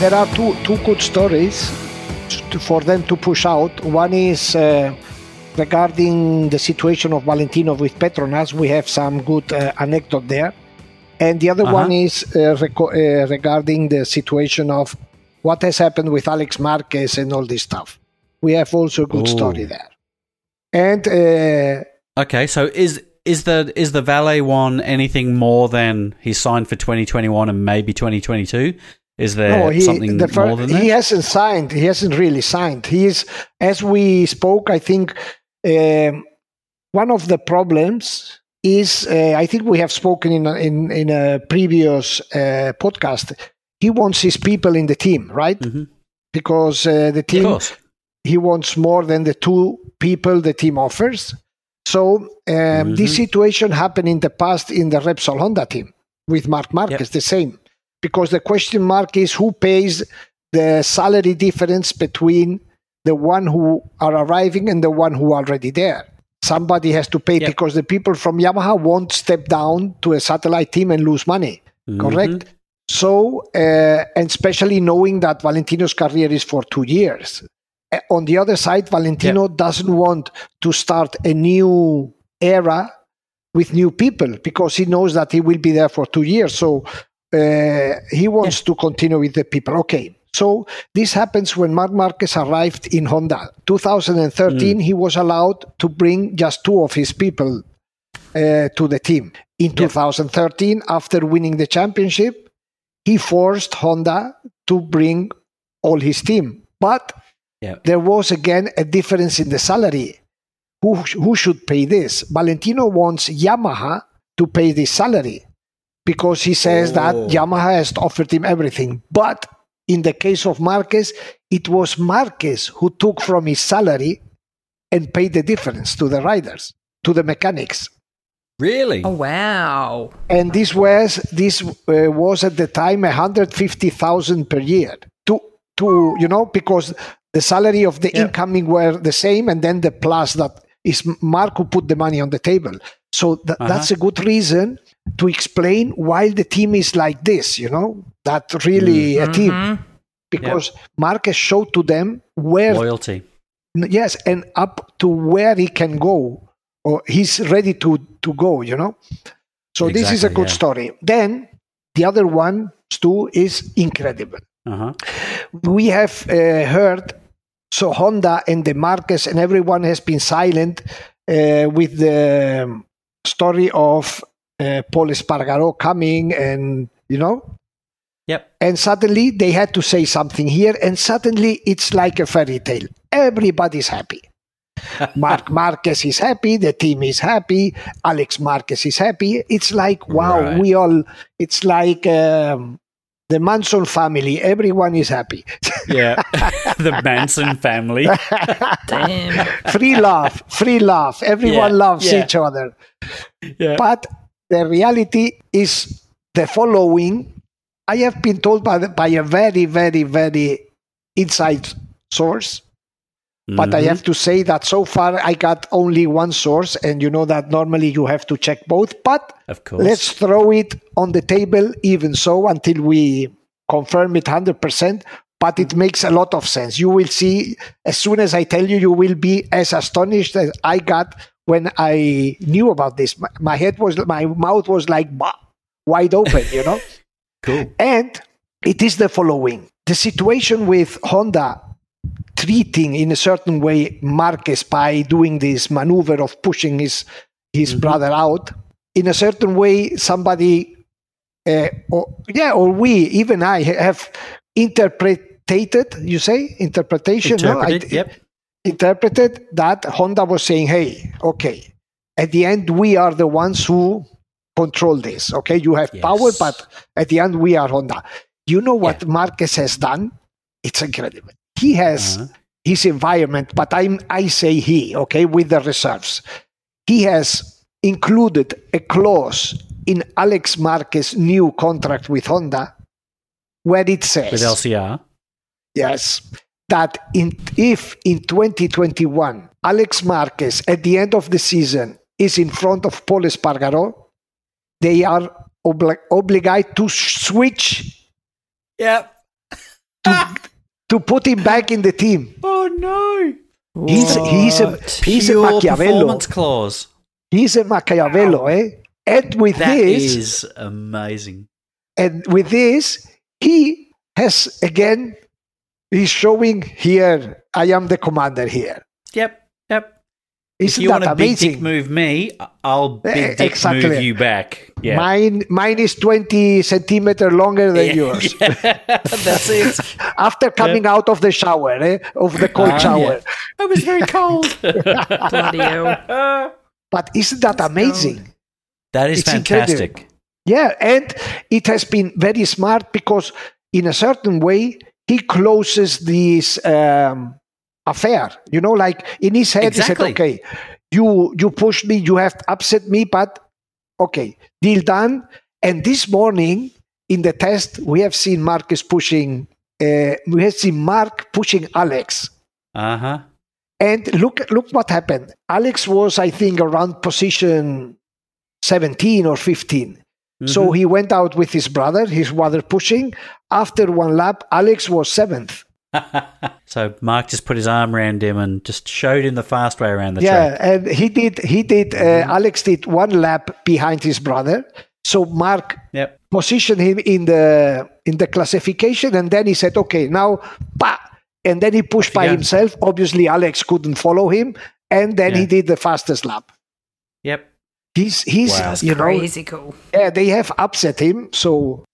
there, are two two good stories to, for them to push out. One is uh, regarding the situation of Valentino with Petronas. We have some good uh, anecdote there, and the other Uh-huh. one is uh, reco- uh, regarding the situation of what has happened with Alex Marquez and all this stuff. We have also a good Ooh. story there, and. Uh, Okay, so is is the is the Valet one anything more than he signed for 2021 and maybe 2022? Is there No, he, something the fir- more than that? he hasn't signed. He hasn't really signed. He is, as we spoke, I think um, one of the problems is, uh, I think we have spoken in in in a previous uh, podcast. He wants his people in the team, right? Mhm. Because uh, the team he wants more than the two people the team offers. So um, this Mhm. situation happened in the past in the Repsol Honda team with Marc Marquez, the same. Because the question mark is who pays the salary difference between the one who are arriving and the one who are already there. Somebody has to pay Yep. because the people from Yamaha won't step down to a satellite team and lose money. Correct? Mhm. So, uh, and especially knowing that Valentino's career is for two years. Uh, on the other side, Valentino doesn't want to start a new era with new people because he knows that he will be there for two years. So uh, he wants to continue with the people. Okay. So this happens when Marc Marquez arrived in Honda. 2013, he was allowed to bring just two of his people uh, to the team. In 2013, after winning the championship, he forced Honda to bring all his team. But Yeah. there was again a difference in the salary. Who, who should pay this? Valentino wants Yamaha to pay this salary because he says that Oh. Yamaha has offered him everything. But in the case of Marquez, it was Marquez who took from his salary and paid the difference to the riders, to the mechanics. Really? Oh wow. And this was this uh, was at the time 150,000 per year. To to you know because the salary of the Yep. incoming were the same, and then the plus that is Marc who put the money on the table. So th- Uh-huh. that's a good reason to explain why the team is like this. You know that really a team Mhm. because Marc has showed to them where Loyalty. yes and up to where he can go or he's ready to to go you know so this is a good yeah. story then the other one stu is incredible Uh-huh. we have uh, heard so honda and the marquez and everyone has been silent uh, with the um, story of uh, pol espargaro coming and you know Yep. and suddenly they had to say something here and suddenly it's like a fairy tale everybody's happy marc marquez is happy the team is happy alex marquez is happy it's like wow Right. we all it's like um, the manson family everyone is happy Yeah. the Manson family. Damn. free love free love everyone Yeah, loves yeah. each other Yeah. But the reality is the following. I have been told by, the, by a very, very, very inside source, but I have mm-hmm. to say that so far I got only one source, and you know that normally you have to check both. But Of course. let's throw it on the table, even so, until we confirm it 100%. But it mm-hmm. makes a lot of sense. You will see, as soon as I tell you, you will be as astonished as I got when I knew about this. My, my head was, my mouth was like bah, wide open, you know? Cool. And it is the following the situation with Honda treating in a certain way Marquez by doing this maneuver of pushing his, his brother out. In a certain way, somebody, uh, or, yeah, or we, even I, have interpreted, you say? Interpretation? no? I- Interpreted. Yep. interpreted that Honda was saying, hey, okay, at the end, we are the ones who control this. Okay, you have Yes. power, but at the end, we are Honda. You know what Marquez has done? It's incredible. He has Uh-huh. his environment, but I'm, I say he, okay, with the reserves. He has included a clause in Alex Marquez's new contract with Honda where it says With LCR. Yes. That in, if in 2021 Alex Marquez at the end of the season is in front of Pol Espargaro, they are obli- obligated to switch Yep. to, to put him back in the team. Oh no! He's he's a What? he's a Pure Machiavello. performance clause. He's a Machiavello, eh? And with That this, is amazing. and with this, he has again. He's showing here. I am the commander here. Yep, yep. Isn't if you that want to big amazing? dick move me, I'll big Eh, dick exactly. move you back. Yeah. Mine, mine is twenty centimeter longer than Yeah, yours. yeah, That's it. After coming out of the shower, eh, of the cold Ah, shower. I was very cold. Bloody hell. But isn't that amazing? that is It's incredible. fantastic. Yeah, and it has been very smart because, in a certain way, he closes this um, affair. You know, like in his head, Exactly. he said, "Okay, you you pushed me, you have upset me, but okay, deal done." And this morning in the test, we have seen Marcus pushing. Uh, we have seen Marc pushing Alex. Uh huh. And look, look what happened. Alex was, I think, around position 17 or 15. So Mm-hmm. he went out with his brother, his brother pushing. After one lap, Alex was seventh. so Marc just put his arm around him and just showed him the fast way around the yeah, track. Yeah, and he did. He did. Uh, Alex did one lap behind his brother. So Marc Yep. positioned him in the in the classification, and then he said, "Okay, now, bah!" and then he pushed by go. himself. Obviously, Alex couldn't follow him, and then he did the fastest lap. Yep. He's he's Wow. That's you know crazy cool. yeah they have upset him. So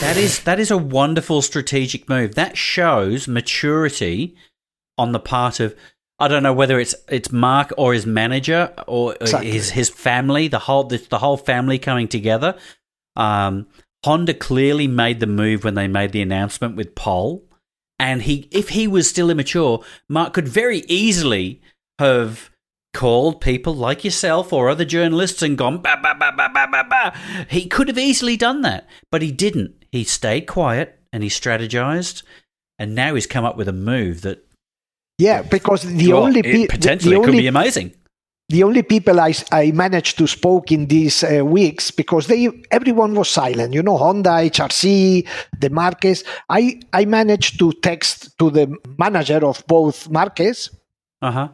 That is that is a wonderful strategic move. That shows maturity on the part of I don't know whether it's it's Marc or his manager or Exactly. his his family, the whole the, the whole family coming together. Um, Honda clearly made the move when they made the announcement with Pol, and he if he was still immature, Marc could very easily have called people like yourself or other journalists and gone ba ba ba ba ba ba ba. He could have easily done that, but he didn't. He stayed quiet and he strategized, and now he's come up with a move that yeah, because the well, only pe- the- potentially the could only be amazing. the only people I, I managed to spoke in these uh, weeks because they everyone was silent. You know, Honda, HRC, the Marquez. I I managed to text to the manager of both Marquez, Uh huh.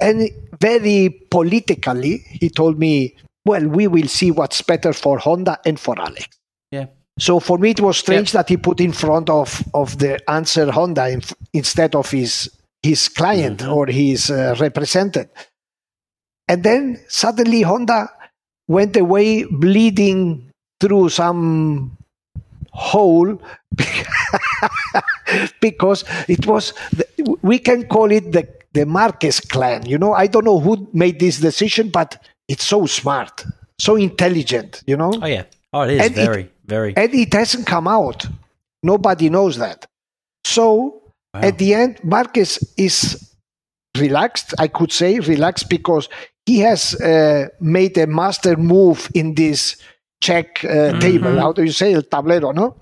And very politically he told me, "Well, we will see what's better for Honda and for Alex." Yeah. So for me, it was strange that he put in front of of the answer Honda in, instead of his his client Mhm. or his uh, representative. And then suddenly Honda went away bleeding through some hole because it was the, we can call it the the Marquez clan. You know, I don't know who made this decision, but it's so smart, so intelligent. You know, Oh yeah. Oh, it is And it- very very. and it hasn't come out. Nobody knows that. So Wow. at the end, Marquez is relaxed. I could say relaxed because he has uh, made a master move in this check uh, table. How do you say el tablero? No,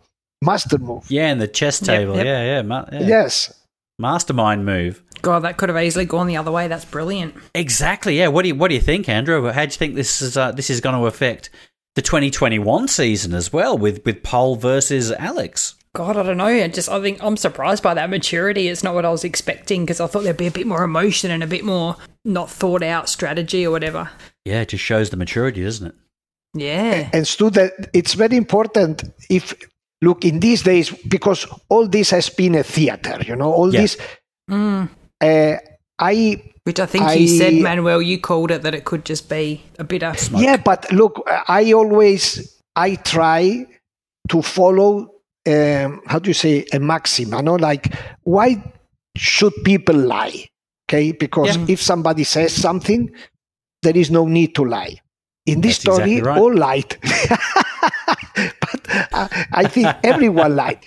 master move. yeah, in the chess Yep, table. yep. Yeah, yeah, ma- yeah. Yes. Mastermind move. God, that could have easily gone the other way. That's brilliant. Exactly. Yeah. What do you What do you think, Andrew? How do you think this is uh, this is going to affect the 2021 season as well with with Pol versus Alex? God, I don't know. I just, I think I'm surprised by that maturity. It's not what I was expecting because I thought there'd be a bit more emotion and a bit more not thought out strategy or whatever. Yeah, it just shows the maturity, doesn't it? Yeah. And Stu, that it's very important if look in these days because all this has been a theater. You know, all Yeah. this. Mm. Uh, I Which I think I- you said, Manuel, you called it that it could just be a bit of Yeah, but look, I always I try to follow um, how do you say a maxim? You know, like why should people lie? Okay, because Yeah. if somebody says something, there is no need to lie. In this That's story, exactly right. all lied, but I, I think everyone lied.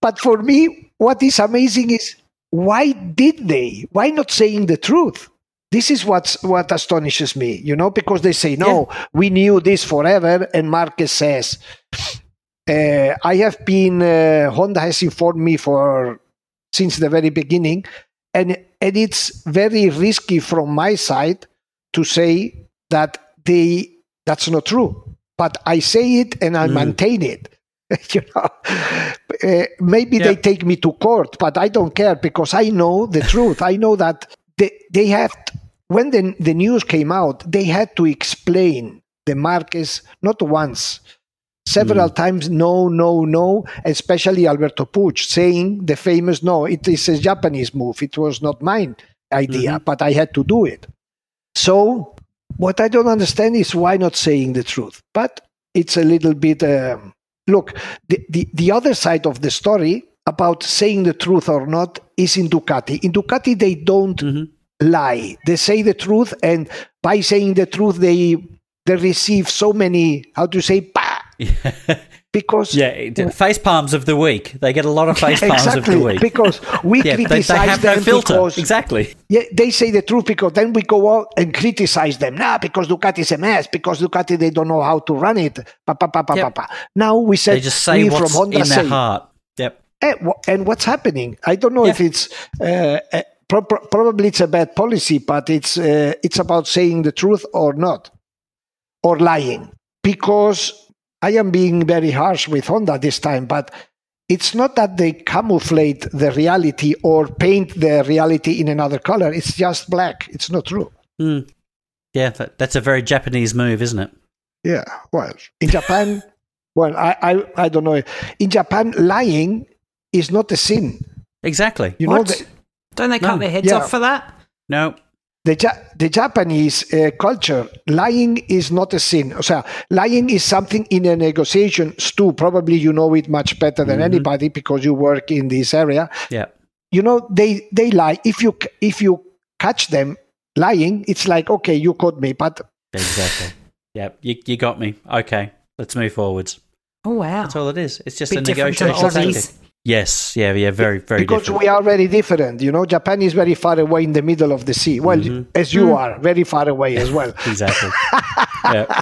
But for me, what is amazing is why did they? Why not saying the truth? This is what's what astonishes me, you know, because they say, no, we knew this forever. And Marquez says, uh, I have been, uh, Honda has informed me for since the very beginning. And, and it's very risky from my side to say that they, that's not true. But I say it and I Mm. maintain it. you know, uh, maybe they take me to court, but I don't care because I know the truth. I know that they, they have, t- when the, the news came out, they had to explain the Marquez not once, several times, no, no, no, especially Alberto Puig saying the famous no, it is a Japanese move. It was not mine idea, but I had to do it. So what I don't understand is why not saying the truth. But it's a little bit. Um, look, the, the the other side of the story about saying the truth or not is in Ducati. In Ducati, they don't lie. They say the truth, and by saying the truth, they they receive so many. How do you say? Bah! Because Yeah, face palms of the week. They get a lot of face palms exactly of the week. because we yeah, they, criticize they have no them filter. because Exactly. yeah, they say the truth because then we go out and criticize them. Nah, because Ducati is a mess. Because Ducati they don't know how to run it. Pa, pa, pa, pa, Yep. pa, pa. Now we said They just say we what's from Honda in their say, heart. Yep. "Eh, and what's happening? I don't know if it's uh, uh, pro- pro- probably it's a bad policy, but it's uh, it's about saying the truth or not, or lying. Because I am being very harsh with Honda this time, but it's not that they camouflage the reality or paint the reality in another color. It's just black. It's not true. Mm. Yeah, that, that's a very Japanese move, isn't it? Yeah. Well, in Japan, well, I, I, I don't know. In Japan, lying is not a sin. Exactly. You know, What? the, Don't they cut No. their heads Yeah. off for that? No. The, Ja- the Japanese uh, culture, lying is not a sin. O sea, lying is something in a negotiation. Stu, probably you know it much better than anybody because you work in this area. Yeah. You know, they they lie. If you if you catch them lying, it's like okay, you caught me, but Exactly. Yeah, You, you got me. Okay. Let's move forwards. Oh wow. That's all it is. It's just Bit a different to the negotiation Aussies. tactic. Yes. Yeah. Yeah. Very, very because different. we are very different. You know, Japan is very far away in the middle of the sea. Well, mm-hmm. as you mm. are, very far away as well. exactly. yeah.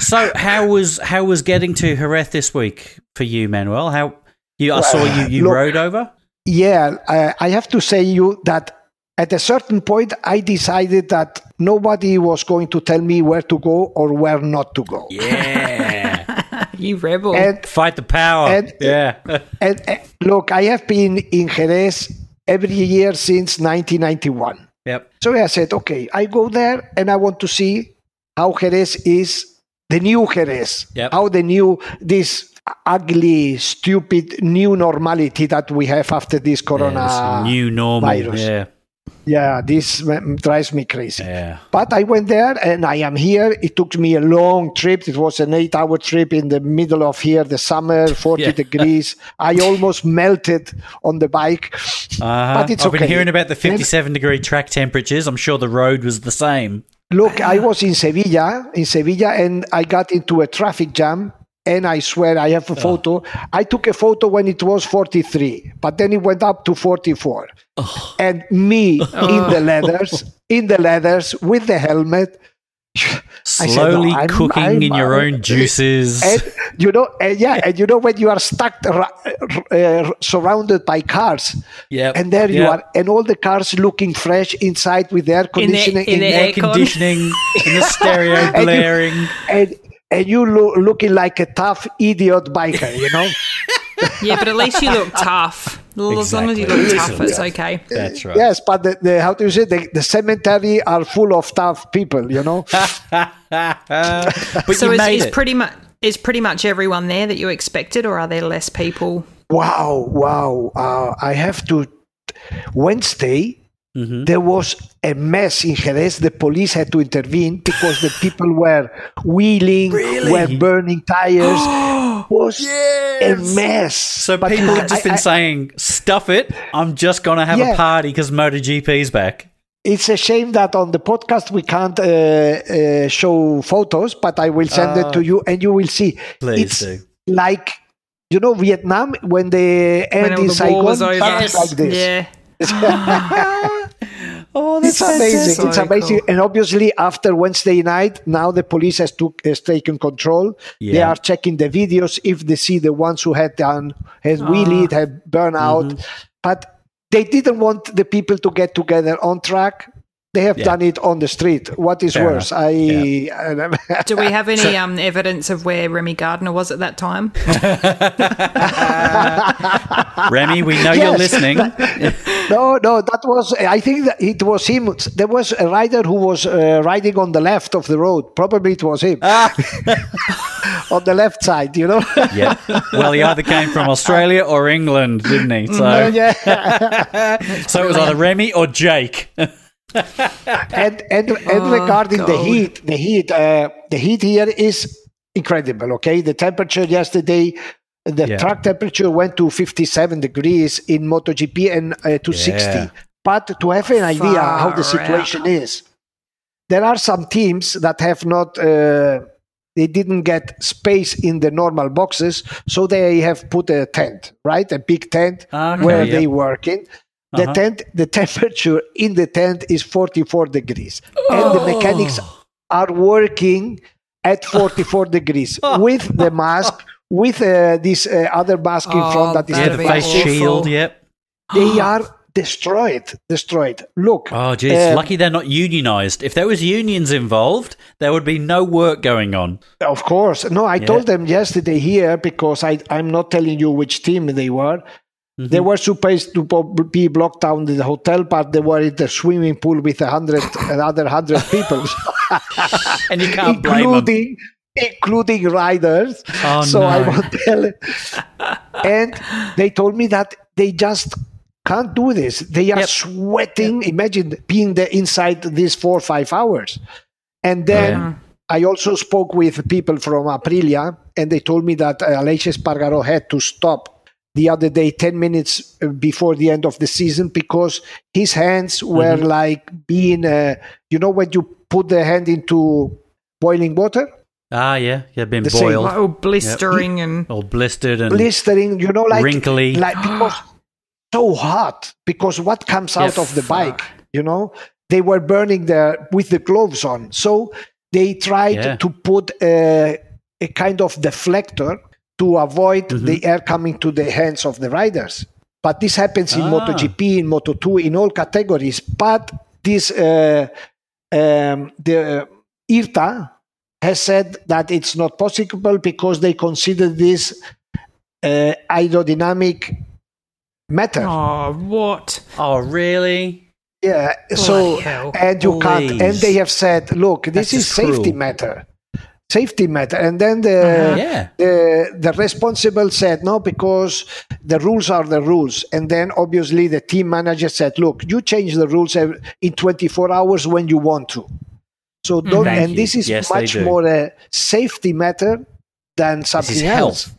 So how was how was getting to Jerez this week for you, Manuel? How you? I saw you. You look- rode over. Yeah, I, I have to say you that at a certain point I decided that nobody was going to tell me where to go or where not to go. Yeah. You rebel. And, Fight the power. And- yeah. and look, I have been in Jerez every year since 1991. yep. So I said, okay, I go there and I want to see how Jerez is the new Jerez, Yep. how the new this ugly, stupid new normality that we have after this Yeah, corona this new normal. virus. Yeah. Yeah, this drives me crazy. Yeah. But I went there and I am here. It took me a long trip. It was an eight hour trip in the middle of here, the summer, 40 Yeah. degrees. I almost melted on the bike. Uh-huh. But it's I've been hearing about the 57 degree track temperatures. I'm sure the road was the same. Look, I was in Sevilla, in Sevilla, and I got into a traffic jam. And I swear I have a photo. I took a photo when it was 43, but then it went up to 44. And me in the leathers, in the leathers with the helmet. I said, Slowly "No, I'm- cooking I'm- in your I'm- own juices. and you know, and yeah, and you know when you are stuck uh, surrounded by cars, Yep. and there you are, and all the cars looking fresh inside with air In the- conditioning, in the air aircon. conditioning and the stereo And you- blaring. And and you lo- looking like a tough idiot biker, you know. yeah, but at least you look tough. As long as you look tough, it's okay. That's right. yes, but the, the how do you say the, the cemetery are full of tough people, you know. but So you is, made is it. pretty much is pretty much everyone there that you expected, or are there less people? wow, wow! Uh, I have to. Wednesday, Mm-hmm. there was a mess in Jerez. The police had to intervene because the people were wheeling, were burning tires. was a mess. so But people I- have just I- been I- saying, "Stuff it! I'm just gonna have Yeah. a party because MotoGP's back." It's a shame that on the podcast we can't uh, uh, show photos, but I will send it to you and you will see. Ah. Please it's do. like you know Vietnam when the When end all in the Saigon war was over. something like this. Yeah. Oh, It's amazing. So it's amazing. And obviously, after Wednesday night, now the police has, took, has taken control. Yeah. They are checking the videos if they see the ones who had done, had Ah. wheelied, had burned out. Mm-hmm. But they didn't want the people to get together on track They have Yeah. done it on the street. What is Fair worse? enough. I. Do we have any um, evidence of where Remy Gardner was at that time? Remy, we know you're listening. No, no, that was. I think that it was him. There was a rider who was uh, riding on the left of the road. Probably it was him Ah. on the left side. You know. yeah. Well, he either came from Australia or England, didn't he? So, Uh, yeah. so it was either Remy or Jake. And and and Oh, regarding the heat, the heat, uh, the heat here is incredible. Okay, the temperature yesterday. The Yeah. track temperature went to 57 degrees in MotoGP and uh, to Yeah. 60. But to have an idea how the situation is, there are some teams that have not uh, they didn't get space in the normal boxes so they have put a tent right a big tent Okay, where yeah. they work in the Uh-huh. tent the temperature in the tent is 44 degrees and the mechanics are working at 44 degrees with the mask with uh, this uh, other mask in Oh, front that is Yeah, the face awful. shield, yep. they are destroyed destroyed look Oh, geez. um, Lucky they're not unionized. If there was unions involved, there would be no work going on. Of course. No, I told them yesterday here because I, I'm not telling you which team they were. Mm-hmm. They were supposed to be blocked down in the hotel, but they were in the swimming pool with a hundred, another hundred people, And you can't blame them. including including riders. Oh, so I no. won't tell. and they told me that they just can't do this. They are Yep. sweating. Imagine being there inside these four or five hours. And then Yeah. I also spoke with people from Aprilia, and they told me that uh, Aleix Espargaro had to stop the other day, 10 minutes uh, before the end of the season, because his hands were Mm-hmm. like being, uh, you know, when you put the hand into boiling water, Ah, yeah. You've been The same. boiled Oh, blistering and or blistered and blistering, you know, like wrinkly. like because so hot because what comes out of the bike you know they were burning their with the gloves on so they tried Yeah. to put a, a kind of deflector to avoid Mm-hmm. the air coming to the hands of the riders but this happens in Ah. MotoGP in Moto2 in all categories but this uh, um, the IRTA has said that it's not possible because they consider this uh, aerodynamic matter. oh, what? oh, really? Yeah. So hell. and you can't. And they have said, look, this That's is safety cruel. matter. Safety matter. And then the uh-huh. Yeah. the the responsible said no because the rules are the rules. And then obviously the team manager said, look, you change the rules in 24 hours when you want to. So mm-hmm. don't. Thank and you. this is Yes, much more a safety matter than something else. health.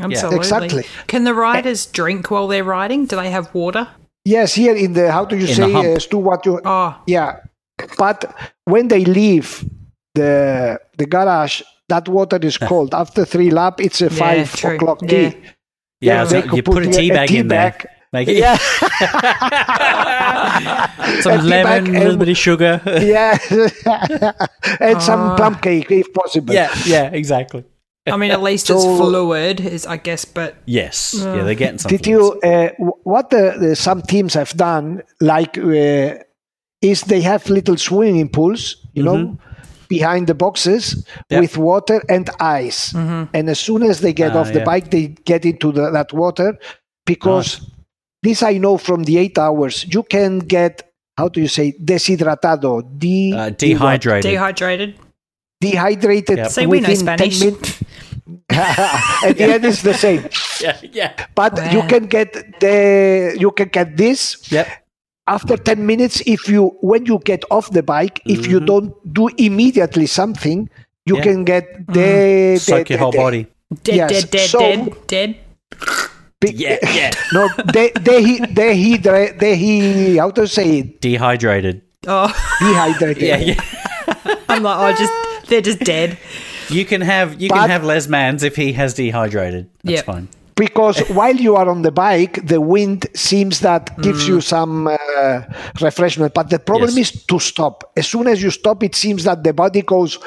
Absolutely. exactly. Can the riders drink while they're riding? Do they have water? Yes, here in the how do you In say hump. uh, Stu? What you? Oh, Yeah, but when they leave the the garage, that water is cold. After three lap, it's a five true. o'clock tea. Yeah, they so you put, a tea bag in there. bag. Make it Yeah, some a lemon, bag a little bit of sugar. yeah, and some Ah. plum cake if possible. yeah, yeah, exactly. I mean, at least it's fluid, is I guess, but Yes, yeah, they're getting something. Did you? Uh, what the, the, some teams have done, like, uh, is they have little swimming pools, you know, behind the boxes Mm-hmm. Yep. with water and ice. And as soon as they get Ah, off the yeah. bike, they get into the, that water because this I know from the eight hours. You can get how do you say deshidratado, de- Uh, dehydrated. dehydrated. dehydrated. Yep. See, we know within 10 Spanish. At the end, it's the same. yeah, yeah. But you can get the you can get this Yep. After 10 minutes if you when you get off the bike if you mm-hmm. don't do immediately something you Yeah. can get mm-hmm. the, Soak the- your whole the- body. Dead, Yes, dead, dead, so- dead, dead. big- Yeah, yeah. no they they they he they he how to say it Dehydrated. Oh, dehydrated Yeah, yeah. I'm like, oh, just they're just dead. You can have you But- can have Les Mans if he has dehydrated. That's Yep. fine. Because while you are on the bike the wind seems that gives you some uh, refreshment but the problem Yes. is to stop as soon as you stop it seems that the body goes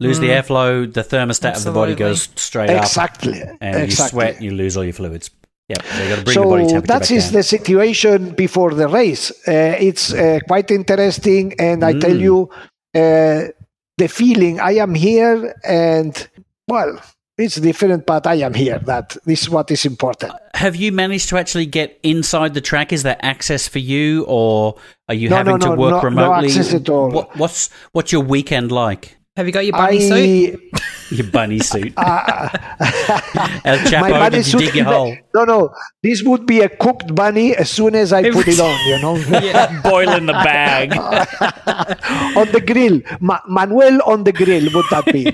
Lose the airflow, the thermostat of the body goes straight up, exactly and you sweat, you lose all your fluids. Yep. So you got to bring the body so temperature that back is down. the situation before the race. Uh, it's uh, quite interesting, and I tell Mm. you, uh, the feeling I am here, and well, it's different, but I am here. That this is what is important. Have you managed to actually get inside the track? Is there access for you, or are you No, having no, to work no- no remotely? access at all. What, what's what's your weekend like? Have you got your bunny suit? Your bunny suit. uh, El Chapo, my bunny did you suit. dig your hole? No, no, this would be a cooked bunny as soon as I put it on. You know. Yeah. Boil in the bag. on the grill. Ma- Manuel on the grill would that be?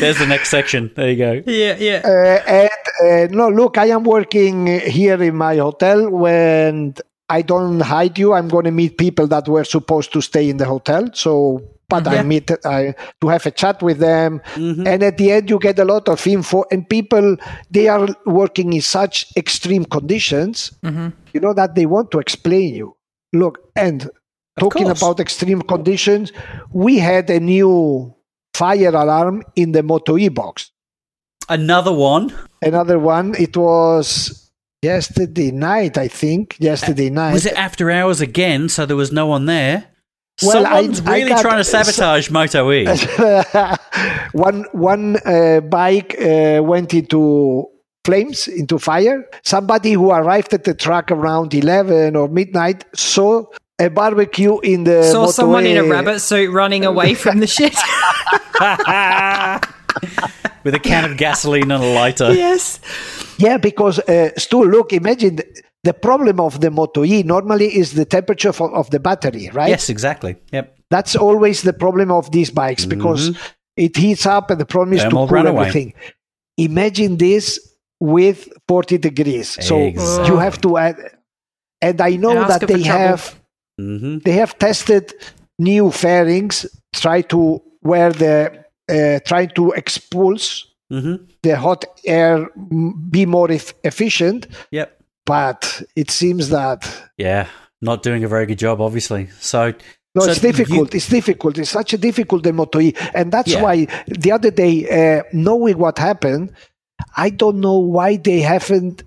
There's the next section. There you go. Yeah, yeah. Uh, and uh, no, look, I am working here in my hotel. When I don't hide you, I'm going to meet people that were supposed to stay in the hotel. So, but I meet I, to have a chat with them, Mm-hmm. and at the end, you get a lot of info. And people, they are working in such extreme conditions, you know, that they want to explain you. Look, and talking about extreme conditions, we had a new fire alarm in the Moto E box Another one. another one it was yesterday night i think yesterday night Was it after hours again? So there was no one there. Well, Someone's I really got- trying to sabotage Moto E. one one uh, bike uh, went into flames into fire somebody who arrived at the track around 11 or midnight saw a barbecue in the Saw Moto someone in a rabbit suit running away from the shit. With a can of gasoline and a lighter. yes. yeah because uh, Stu look imagine the- the problem of the Moto E normally is the temperature of, of the battery right Yes, exactly. Yep. That's always the problem of these bikes because it heats up and the problem is Thermal to cool runaway. everything. Imagine this with 40 degrees. So Exactly. you have to add, and I know And that they trouble. have hmm they have tested new fairings, try to where the uh, trying to expulse hmm the hot air, be more eff- efficient, Yep. But it seems that Yeah. Not doing a very good job, obviously. So, No, so it's difficult. It's difficult. It's such a difficult the Moto E, and that's Yeah. why the other day, uh, knowing what happened, I don't know why they haven't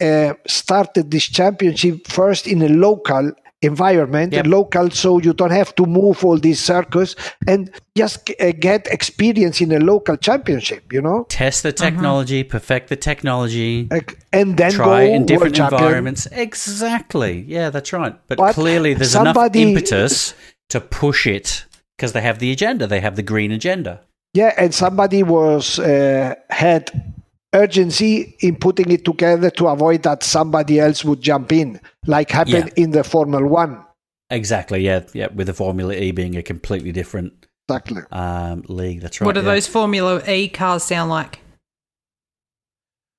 uh, started this championship first in a local environment, Yep. local, so you don't have to move all these circles and just uh, get experience in a local championship. You know, test the technology, perfect the technology, Like, and then try go in different world champion. environments. Exactly. Yeah, that's right. But, But clearly, there's somebody- enough impetus to push it because they have the agenda. They have the green agenda. Yeah, and somebody was uh, had urgency in putting it together to avoid that somebody else would jump in, like happened in the Formula One. Exactly. Yeah. Yeah. With the Formula E being a completely different Exactly. um, league. That's right. What do yeah. those Formula E cars sound like?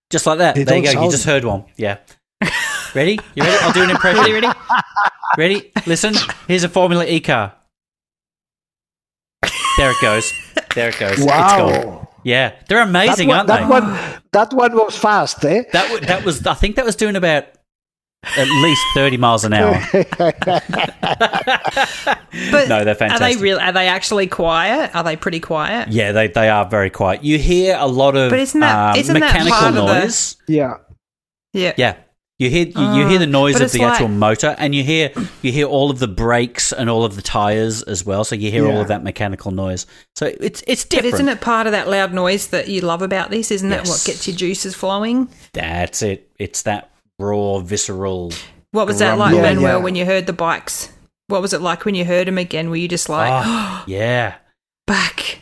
Just like that. They there you go. don't You just heard one. Yeah. ready? You ready? I'll do an impression. Ready, ready? Ready? Listen. Here's a Formula E car. There it goes. There it goes. It's gone. Wow. Yeah, they're That amazing, one, aren't that they? one, that one was fast, eh? That w- that was. I think that was doing about at least thirty miles an hour. But No, they're fantastic. Are they real? Are they actually quiet? Are they pretty quiet? Yeah, they they are very quiet. You hear a lot of But isn't that- um, isn't that mechanical part of the- noise. Yeah. Yeah. Yeah. You hear you, you hear ah, the noise of it's the actual motor, and you hear you hear all of the brakes and all of the tires as well. So you hear all of that mechanical noise. So it's it's But isn't it part of that loud noise that you love about this? Isn't that what gets your juices flowing? That's it. It's that raw, visceral. What was that like, Grumbling. Yeah, Manuel, yeah. when you heard the bikes? What was it like when you heard them again? Were you just like, Oh, yeah. back?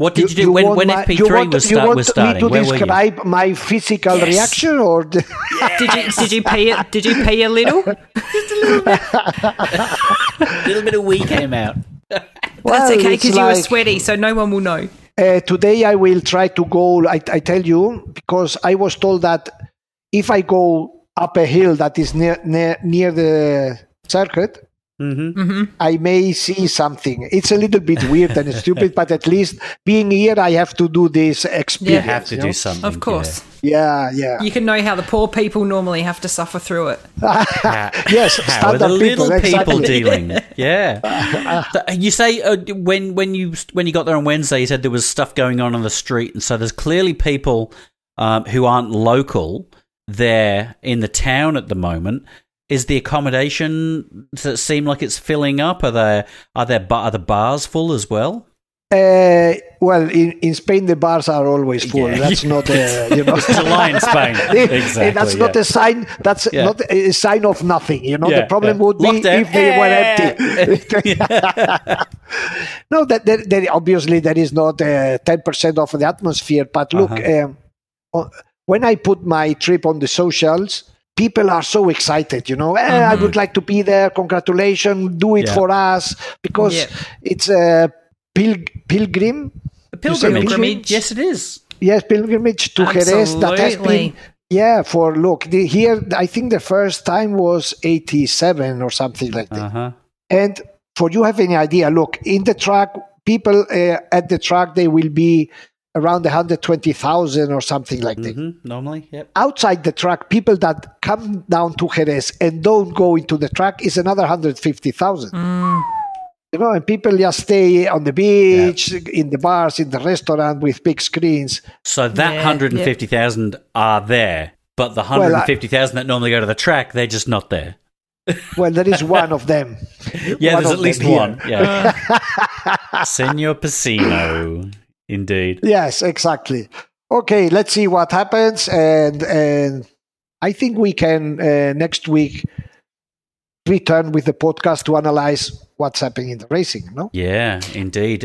What did you, do when, want when my- FP3 you want, was, you start, want was me starting? to Where were you? describe my physical Yes. reaction, or the, Did you did you pee it? Did you pee a little? A little bit of wee came out. Well, That's okay it's because you were sweaty, so no one will know. Uh, today I will try to go. I, I tell you because I was told that if I go up a hill that is near near, near the circuit, hmm I may see something. It's a little bit weird and stupid, but at least being here, I have to do this experience. You experience. have to you do know? something. Of course, Yeah, yeah. you can know how the poor people normally have to suffer through it. Yes, How are the people. little people exactly. dealing? Yeah. You say uh, when when you when you got there on Wednesday, you said there was stuff going on on the street, and so there's clearly people um, who aren't local there in the town at the moment. Is the accommodation does it seem like it's filling up? Are there are there are the bars full as well? Uh, well, in, in Spain, the bars are always full. Yeah. That's not a, you know. It's July in Spain. exactly. that's not a sign. That's Yeah. not a sign of nothing. You know, Yeah, the problem yeah. would be if they were empty. no, that there, there, obviously there is not uh, ten percent of the atmosphere. But look, Uh-huh. um, uh, when I put my trip on the socials, people are so excited. You know, eh, I would like to be there. Congratulations, do it Yeah. for us because Yeah. it's a pil- pilgrim. A pilgrimage. pilgrimage? Yes, it is. Yes, pilgrimage to Jerez that has been yeah for look the, here I think the first time was 87 or something like that. Uh huh. And for you have any idea, look in the track people uh, at the track they will be around 120,000 or something like that. hmm Normally, yep. Outside the track, people that come down to Jerez and don't go into the track is another 150,000. You know, and people just stay on the beach, in the bars, in the restaurant with big screens. So that Yeah, 150,000 are there, but the I- 150,000 that normally go to the track, they're just not there. Well, there is one of them. Yeah, One there's at least one. Yeah. Senor Pecino. Indeed. Yes, exactly. Okay, let's see what happens, and and I think we can uh, next week return with the podcast to analyze what's happening in the racing. No, Yeah, indeed.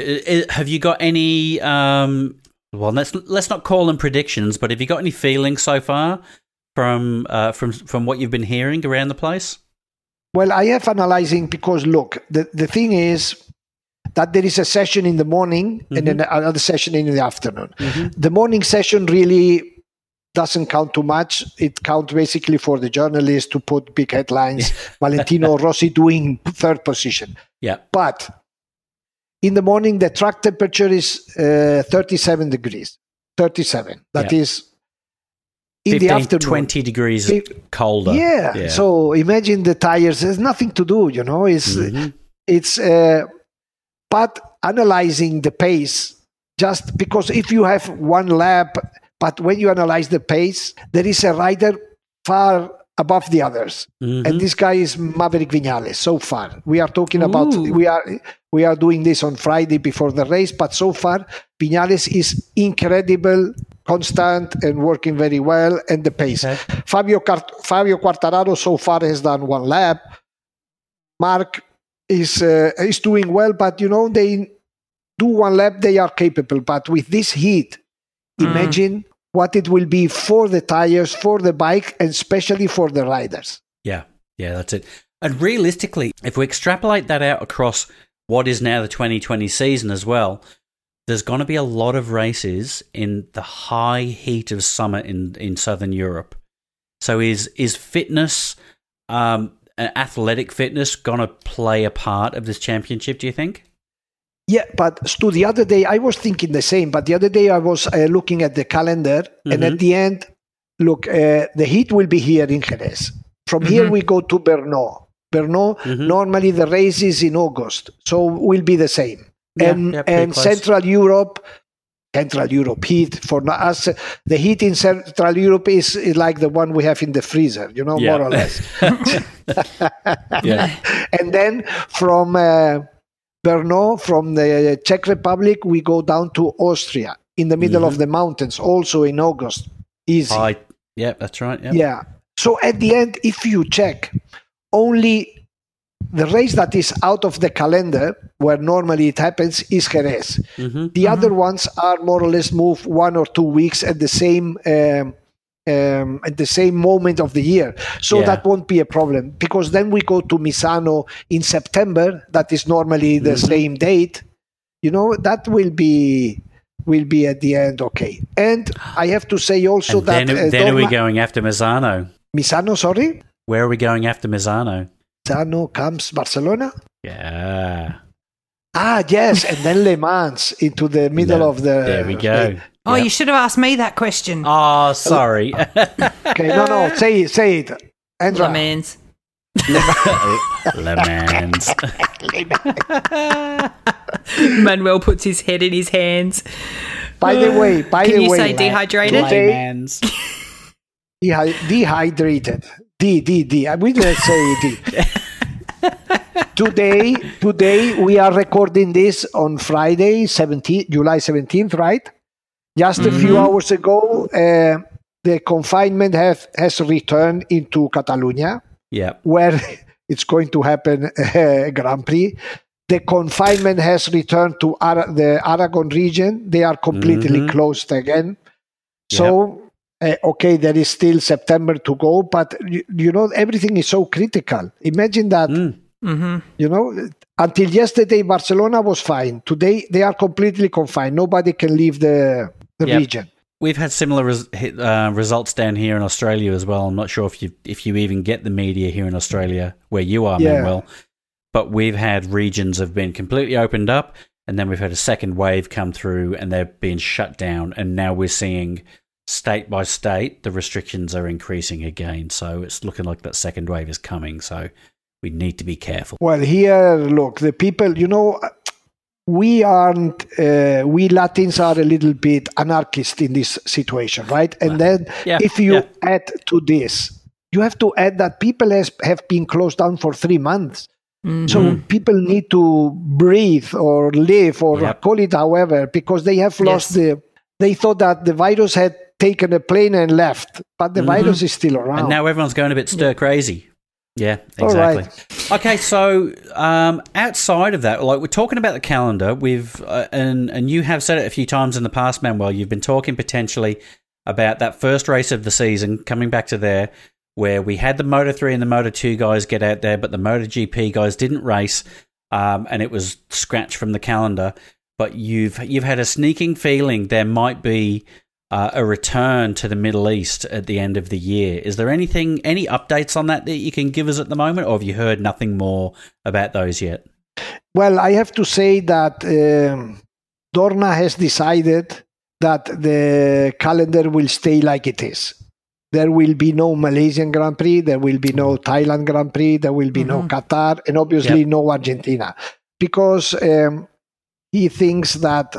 Have you got any? Um, well, let's let's not call them predictions, but have you got any feelings so far from uh, from from what you've been hearing around the place? well, I have analyzing because look, the the thing is that there is a session in the morning and then another session in the afternoon. The morning session really doesn't count too much. It counts basically for the journalists to put big headlines. Valentino Rossi doing third position. Yeah. But in the morning, the track temperature is uh, 37 degrees. 37. That Yeah. is in 15, the afternoon. 20 degrees Fif- colder. Yeah. So imagine the tires. There's nothing to do, you know. It's Mhm. it's uh, but analyzing the pace just because if you have one lap, but when you analyze the pace, there is a rider far above the others, Mhm. and this guy is Maverick Vinales. So far, we are talking about we are we are doing this on Friday before the race, but so far Vinales is incredible. Constant and working very well, and the pace. Okay. Fabio Cart- Fabio Quartararo so far has done one lap. Marc is uh, is doing well, but you know they do one lap, they are capable. But with this heat, Mm. imagine what it will be for the tires, for the bike, and especially for the riders. Yeah, yeah, that's it. And realistically, if we extrapolate that out across what is now the 2020 season as well, there's going to be a lot of races in the high heat of summer in, in southern Europe. So is is fitness, um, athletic fitness, going to play a part of this championship? Do you think? Yeah, but Stu, the other day I was thinking the same. But the other day I was uh, looking at the calendar, and Mhm. at the end, look, uh, the heat will be here in Jerez. From here Mhm. we go to Brno. Brno, Mhm. normally the race is in August, so will be the same. Yeah, and yeah, and close. Central Europe, Central Europe heat for us, the heat in Central Europe is, is like the one we have in the freezer, you know, Yeah. more or less. Yeah, and then from uh, Brno, from the Czech Republic, we go down to Austria in the middle Mm-hmm. of the mountains, also in August. Easy. I, yeah, that's right. Yeah, Yeah. So at the end, if you check, only the race that is out of the calendar, where normally it happens, is Jerez. hmm The other ones are more or less moved one or two weeks at the same um, um, at the same moment of the year. So Yeah. that won't be a problem because then we go to Misano in September. That is normally the Mm-hmm. same date. You know that will be will be at the end okay. And I have to say also And that then, uh, then are we going after Misano? Misano, sorry, Where are we going after Misano? Misano comes Barcelona. Yeah. Ah, yes, and then Le Mans into the middle No, of the. There we go. Oh, Yep. you should have asked me that question. Oh, sorry. Okay, no, no, say it, say it. Andra. Le Mans. Le Mans. Le Mans. Manuel puts his head in his hands. By the way, by Can the you way, say dehydrated? Today- Laymans. dehy- dehydrated. D D D. We let's say D. today, today we are recording this on Friday, 17, July seventeenth, right? Just a few hours ago, uh, the confinement have, has returned into Catalonia, yeah. where it's going to happen uh, Grand Prix. The confinement has returned to Ara- the Aragon region. They are completely Mhm. closed again. So, uh, okay, there is still September to go, but you, you know, everything is so critical. Imagine that, Mm. Mm-hmm. you know, until yesterday, Barcelona was fine. Today, they are completely confined. Nobody can leave the, the Yep. region. We've had similar res- uh, results down here in Australia as well. I'm not sure if you if you even get the media here in Australia where you are, Yeah. Manuel. But we've had regions have been completely opened up, and then we've had a second wave come through, and they've been shut down. And now we're seeing state by state the restrictions are increasing again. So it's looking like that second wave is coming. So we need to be careful. Well, here, look, the people, you know, we aren't, uh, we Latins are a little bit anarchist in this situation, right? And then Yeah, if you yeah. add to this, you have to add that people has, have been closed down for three months. So people need to breathe or live or Yep. call it however because they have lost the. They thought that the virus had taken a plane and left, but the virus is still around. And now everyone's going a bit stir crazy. Yeah, exactly. right. Okay, so um, outside of that, like we're talking about the calendar, we've uh, and and you have said it a few times in the past, Manuel. You've been talking potentially about that first race of the season, coming back to there, where we had the Moto Three and the Moto Two guys get out there, but the Moto GP guys didn't race, um, and it was scratched from the calendar. But you've you've had a sneaking feeling there might be uh, a return to the Middle East at the end of the year. Is there anything, any updates on that that you can give us at the moment, or have you heard nothing more about those yet? Well, I have to say that um, Dorna has decided that the calendar will stay like it is. There will be no Malaysian Grand Prix, there will be no Thailand Grand Prix, there will be no Qatar, and obviously Yep. no Argentina. Because um, he thinks that,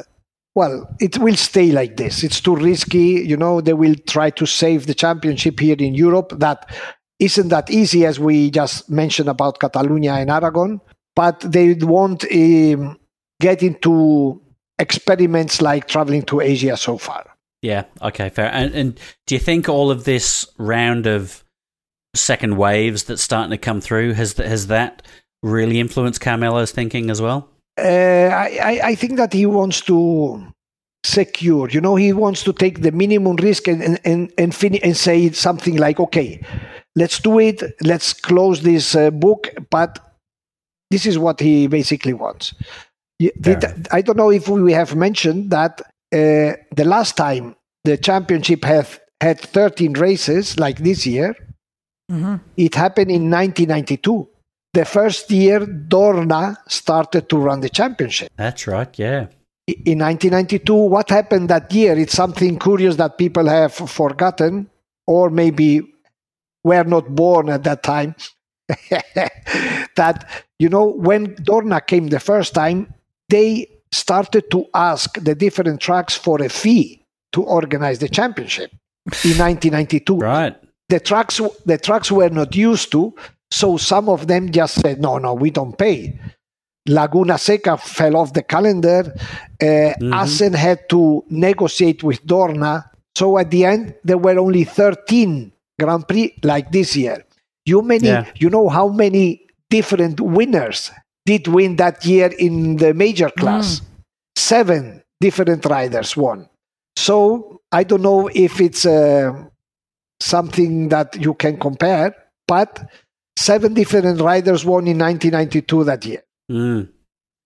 well, it will stay like this. It's too risky. You know, they will try to save the championship here in Europe. That isn't that easy, as we just mentioned about Catalonia and Aragon but they won't um, get into experiments like traveling to Asia so far. Yeah, okay, fair. And, and do you think all of this round of second waves that's starting to come through has has that really influenced Carmelo's thinking as well? Uh, I, I, I think that he wants to secure, you know, he wants to take the minimum risk and, and, and, and, fin- and say something like, okay, let's do it, let's close this uh, book, but this is what he basically wants. Y- did- I don't know if we have mentioned that uh, the last time the championship had had 13 races like this year, it happened in 1992. The first year Dorna started to run the championship. That's right. Yeah. In 1992, what happened that year? It's something curious that people have forgotten or maybe were not born at that time. that, you know, when Dorna came the first time, they started to ask the different tracks for a fee to organize the championship in 1992 Right. the tracks, the trucks were not used to so some of them just said no no we don't pay. Laguna seca fell off the calendar. Uh, assen had to negotiate with dorna. So at the end there were only 13 grand prix like this year. You many Yeah. you know how many different winners did win that year in the major class? Seven different riders won. So i don't know if it's uh, something that you can compare, but seven different riders won in 1992 that year. Mm.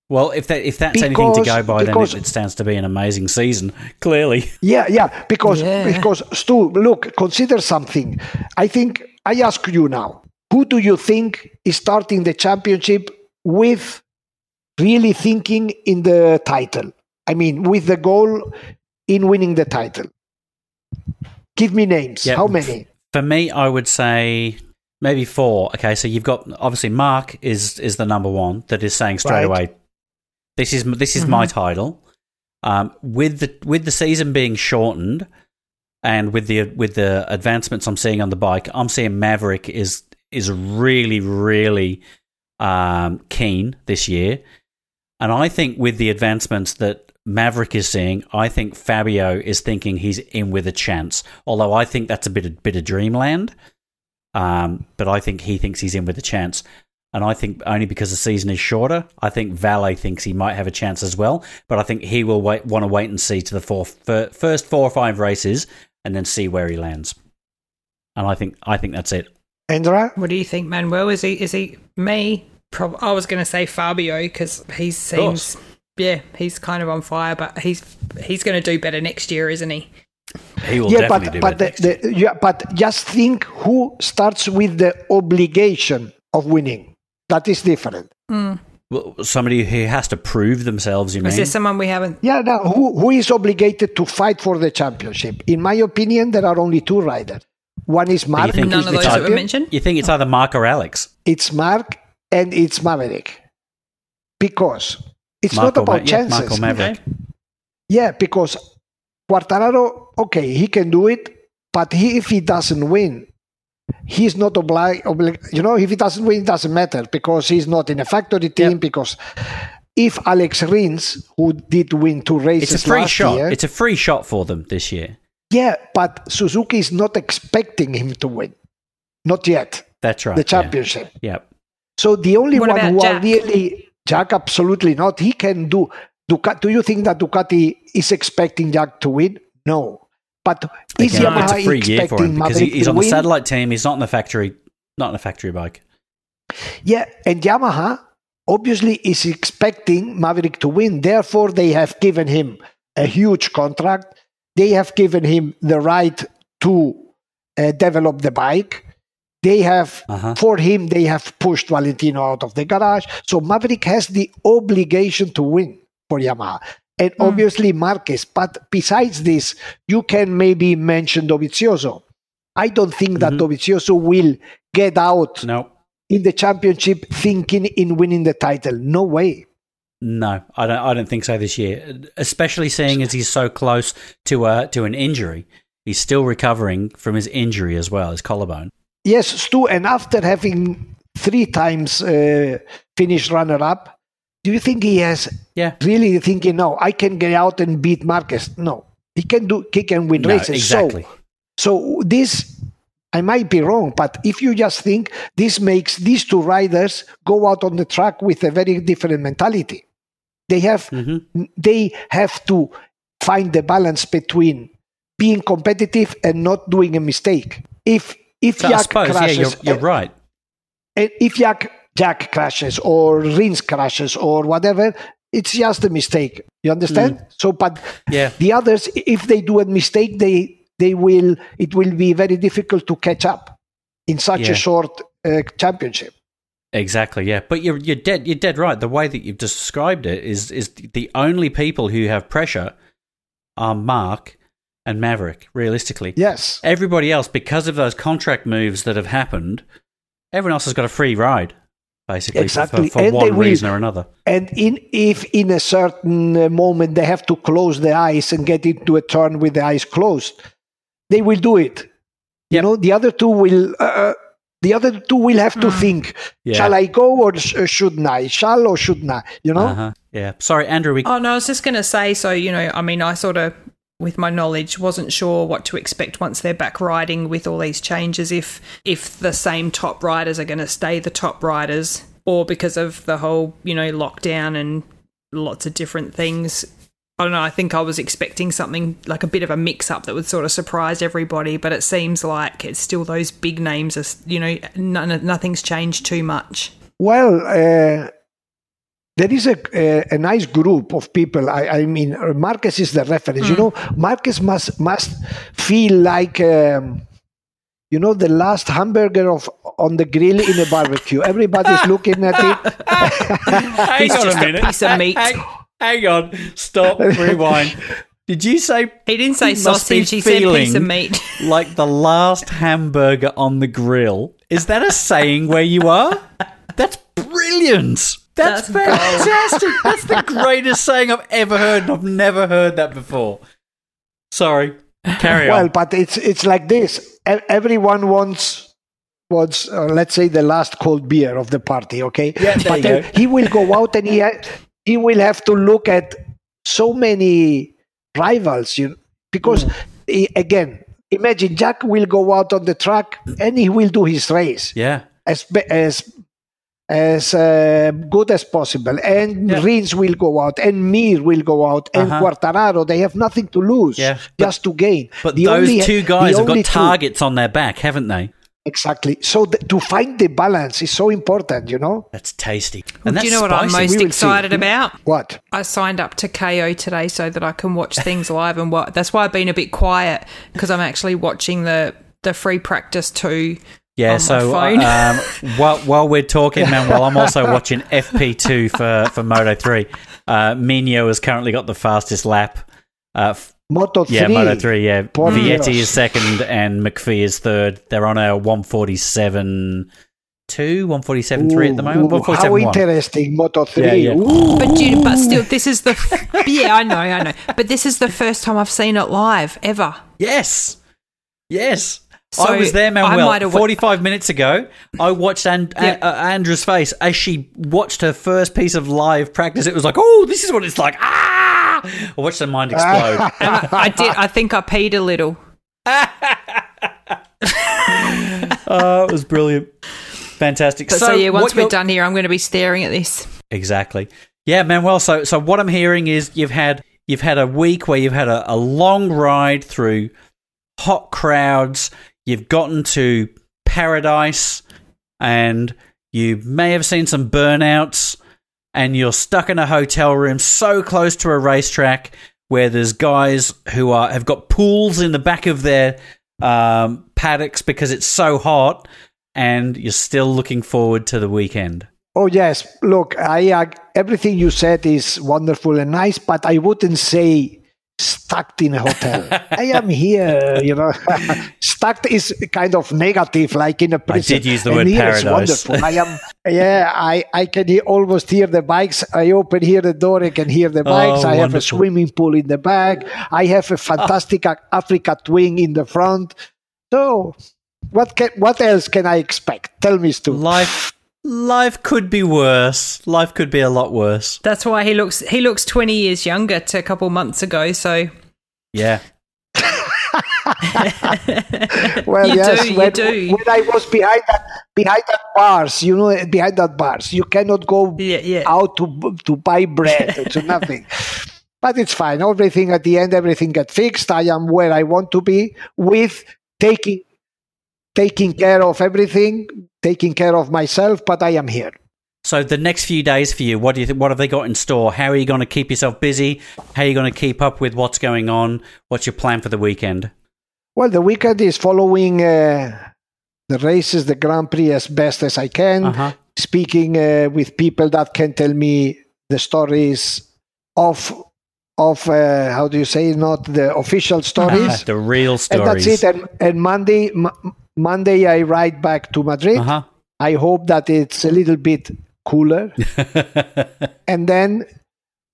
Well, if that if that's anything to go Because- by, then it, it stands to be an amazing season. Clearly. Yeah, yeah, because Yeah. because Stu, look, consider something. I think I ask you now, who do you think is starting the championship with really thinking in the title? I mean, with the goal in winning the title. Give me names. Yeah. How many? For me, I would say maybe four. Okay, so you've got obviously Marc is is the number one that is saying straight Right. away, this is this is my title. Um, with the with the season being shortened, and with the with the advancements I'm seeing on the bike, I'm seeing Maverick is is really really um, keen this year, and I think with the advancements that Maverick is seeing, I think Fabio is thinking he's in with a chance. Although I think that's a bit of, bit of dreamland, um, but I think he thinks he's in with a chance. And I think only because the season is shorter, I think Vale thinks he might have a chance as well. But I think he will wait, want to wait and see to the four, first four or five races and then see where he lands. And I think I think that's it. Andra, What do you think, Manuel? Is he is he me? Prob- I was going to say Fabio because he seems yeah he's kind of on fire, but he's he's going to do better next year, isn't he? He will yeah, definitely but do but it. the, the, yeah, but just think who starts with the obligation of winning. That is different. Hmm. Well, somebody who has to prove themselves. You Is mean? there someone we haven't? Yeah, now who who is obligated to fight for the championship? In my opinion, there are only two riders. One is Marc, None of those that were mentioned. you think it's either Marc or Alex? It's Marc and it's Maverick. Because it's Marc not or Ma- about yeah, chances. Marc or Maverick. Okay. Yeah, because Quartararo, okay, he can do it, but he, if he doesn't win, he's not obliged. Obli- you know, if he doesn't win, it doesn't matter because he's not in a factory team. Yep. Because if Alex Rins, who did win two races It's a free last shot. year, It's a free shot for them this year. yeah, but Suzuki is not expecting him to win, not yet That's right. the championship. Yeah. So the only What one about who are really Jack, absolutely not. He can do. Ducati, do you think that Ducati is expecting Jack to win? No. But is Again, Yamaha it's a free year for expecting him because he, he's on the win? satellite team. He's not in the factory. Not in the factory bike. Yeah, and Yamaha obviously is expecting Maverick to win. Therefore, they have given him a huge contract. They have given him the right to uh, develop the bike. They have, Uh-huh. for him, they have pushed Valentino out of the garage. So Maverick has the obligation to win for Yamaha. And obviously Marquez. But besides this, you can maybe mention Dovizioso. I don't think that Mhm. Dovizioso will get out No, in the championship thinking in winning the title. No way. no, I don't. I don't think so this year. Especially seeing as he's so close to uh, to an injury. He's still recovering from his injury as well, his collarbone. Yes, Stu, and after having three times uh, finished runner up, do you think he has Yeah. really thinking, no, I can get out and beat Marquez? No, he can do, he can win No, races. exactly. So, so this, I might be wrong, but if you just think this makes these two riders go out on the track with a very different mentality. They have hmm they have to find the balance between being competitive and not doing a mistake. If if So I Jack suppose, yeah, you're, you're and- right. and if Jack Jack crashes or Rins crashes or whatever, it's just a mistake. You understand? Mm. So, but Yeah. the others, if they do a mistake, they they will. It will be very difficult to catch up in such Yeah. a short uh, championship. Exactly, yeah. But you're you're dead you're dead right. The way that you've described it is is the only people who have pressure are Marc and Maverick, realistically. Yes. Everybody else, because of those contract moves that have happened, everyone else has got a free ride, basically, Exactly. for, for And they one will- reason or another. And in if in a certain uh, moment they have to close the eyes and get into a turn with the eyes closed, they will do it. You know, the other two will. Uh, the other two will have to think: Yeah. Shall I go or sh- uh, shouldn't I? Shall or shouldn't I? You know. Uh-huh. Yeah. Sorry, Andrew, we Oh no, I was just going to say. So you know, I mean, I sort of, with my knowledge, wasn't sure what to expect once they're back riding with all these changes. If if the same top riders are going to stay the top riders, or because of the whole you know lockdown and lots of different things. I don't know. I think I was expecting something like a bit of a mix up that would sort of surprise everybody, but it seems like it's still those big names. Are, you know, nothing's changed too much. Well, uh, there is a, a, a nice group of people. I, I mean, uh, Marquez is the reference. You know, Marquez must must feel like. Um, you know the last hamburger of on the grill in a barbecue. Everybody's looking at it. Hang He's just a piece of meat. Hang, hang on. Stop. Rewind. Did you say He didn't say He sausage. He said piece of meat. like the last hamburger on the grill? Is that a saying where you are? That's brilliant. That's, That's gold. fantastic. That's the greatest saying I've ever heard, and I've never heard that before. Sorry. Carry Well, on. Well, but it's it's like this. Everyone wants wants uh, let's say the last cold beer of the party. Okay, Yeah, but then he will go out and he ha- he will have to look at so many rivals. You because Mm. he, again, imagine Jack will go out on the track and he will do his race Yeah. as be- as as uh, good as possible. And Yeah. Rins will go out, and Mir will go out, and Uh-huh. Quartararo. They have nothing to lose, Yeah, but- just to gain. But The those only- two guys have only got two- targets on their back, haven't they? Exactly. So th- to find the balance is so important. You know That's tasty. And that's Do you know what I'm most We will see. excited about? what? I signed up to Kayo today so that I can watch things live, and what that's why I've been a bit quiet because I'm actually watching the the free practice too. Yeah, on my so phone. um, while while we're talking, Manuel, I'm also watching FP2 for for Moto 3. Uh, Mino has currently got the fastest lap. Uh, f- Moto three. yeah, Moto 3. Yeah, Por Vietti Dios. is second and McPhee is third. They're on a 147 2, 147 3 at the moment. Ooh, how interesting, Moto three. yeah. Ooh. But you, but still, this is the yeah, I know, I know. But this is the first time I've seen it live ever. Yes. Yes. So I was there, I Manuel. have wa- 45 minutes ago, I watched and- Yeah. uh, Andra's face as she watched her first piece of live practice. It was like, oh, this is what it's like. Ah! I watched her mind explode. I, I did. I think I peed a little. oh, it was brilliant. Fantastic. But so, yeah, once we're done here, I'm going to be staring at this. Exactly. Yeah, Manuel. So, so what I'm hearing is you've had you've had a week where you've had a, a long ride through hot crowds. You've gotten to paradise, and you may have seen some burnouts. And you're stuck in a hotel room so close to a racetrack where there's guys who are have got pools in the back of their um, paddocks because it's so hot, and you're still looking forward to the weekend. Oh yes, look, I uh, everything you said is wonderful and nice, but I wouldn't say stuck in a hotel. I am here, you know. stuck is kind of negative, like in a prison. did use the And word paradise. wonderful. I am, yeah. I I can hear, almost hear the bikes. I open here the door, I can hear the bikes. Oh, I have a oh, swimming pool in the back. I have a fantastic ah. Africa twin in the front. So, what can what else can I expect? Tell me, Stu. Life life could be worse. Life could be a lot worse. That's why he looks he looks 20 years younger to a couple months ago. So Yeah. Well, You yes, do, you when, do. when I was behind that behind that bars, you know, behind that bars, you cannot go Yeah, yeah. out to to buy bread to nothing. But it's fine. Everything at the end, everything get fixed. I am where I want to be with taking taking care of everything, taking care of myself. But I am here. So the next few days for you, what do you th- what have they got in store? How are you going to keep yourself busy? How are you going to keep up with what's going on? What's your plan for the weekend? Well, the weekend is following uh, the races, the Grand Prix as best as I can. Uh-huh. speaking uh, with people that can tell me the stories of of uh, how do you say not the official stories the real and stories. that's it and, and monday m- monday i ride back to madrid Uh-huh. i hope that it's a little bit cooler and then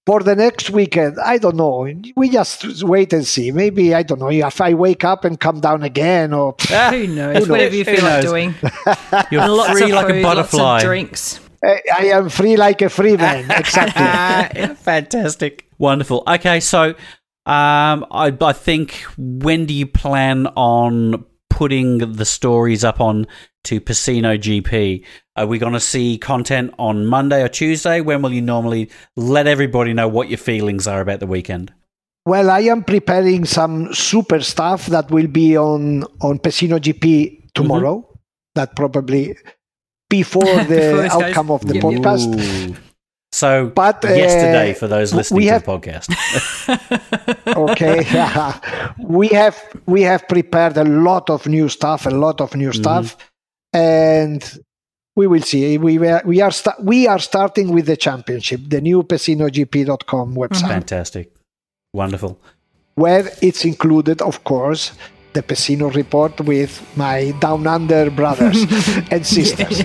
for the next weekend i don't know we just wait and see maybe i don't know if i wake up and come down again or who knows? Whatever you feel like doing. You're lots free of like food, a butterfly. lots of drinks. I I am free like a free man exactly fantastic, wonderful. Okay, so um, I, I think when do you plan on putting the stories up on to Pecino GP? Are we going to see content on Monday or Tuesday? When will you normally let everybody know what your feelings are about the weekend? Well, I am preparing some super stuff that will be on on Pecino GP tomorrow. Mm-hmm. That probably before Before the this outcome of the Yep. podcast. Ooh. So, But, uh, yesterday for those listening we to the podcast. Okay, we have we have prepared a lot of new stuff, a lot of new stuff, and we will see. We were, we are sta- we are starting with the championship, the new PecinoGP.com website, Fantastic, wonderful. where it's included, of course. The Pecino report with my Down Under brothers and sisters.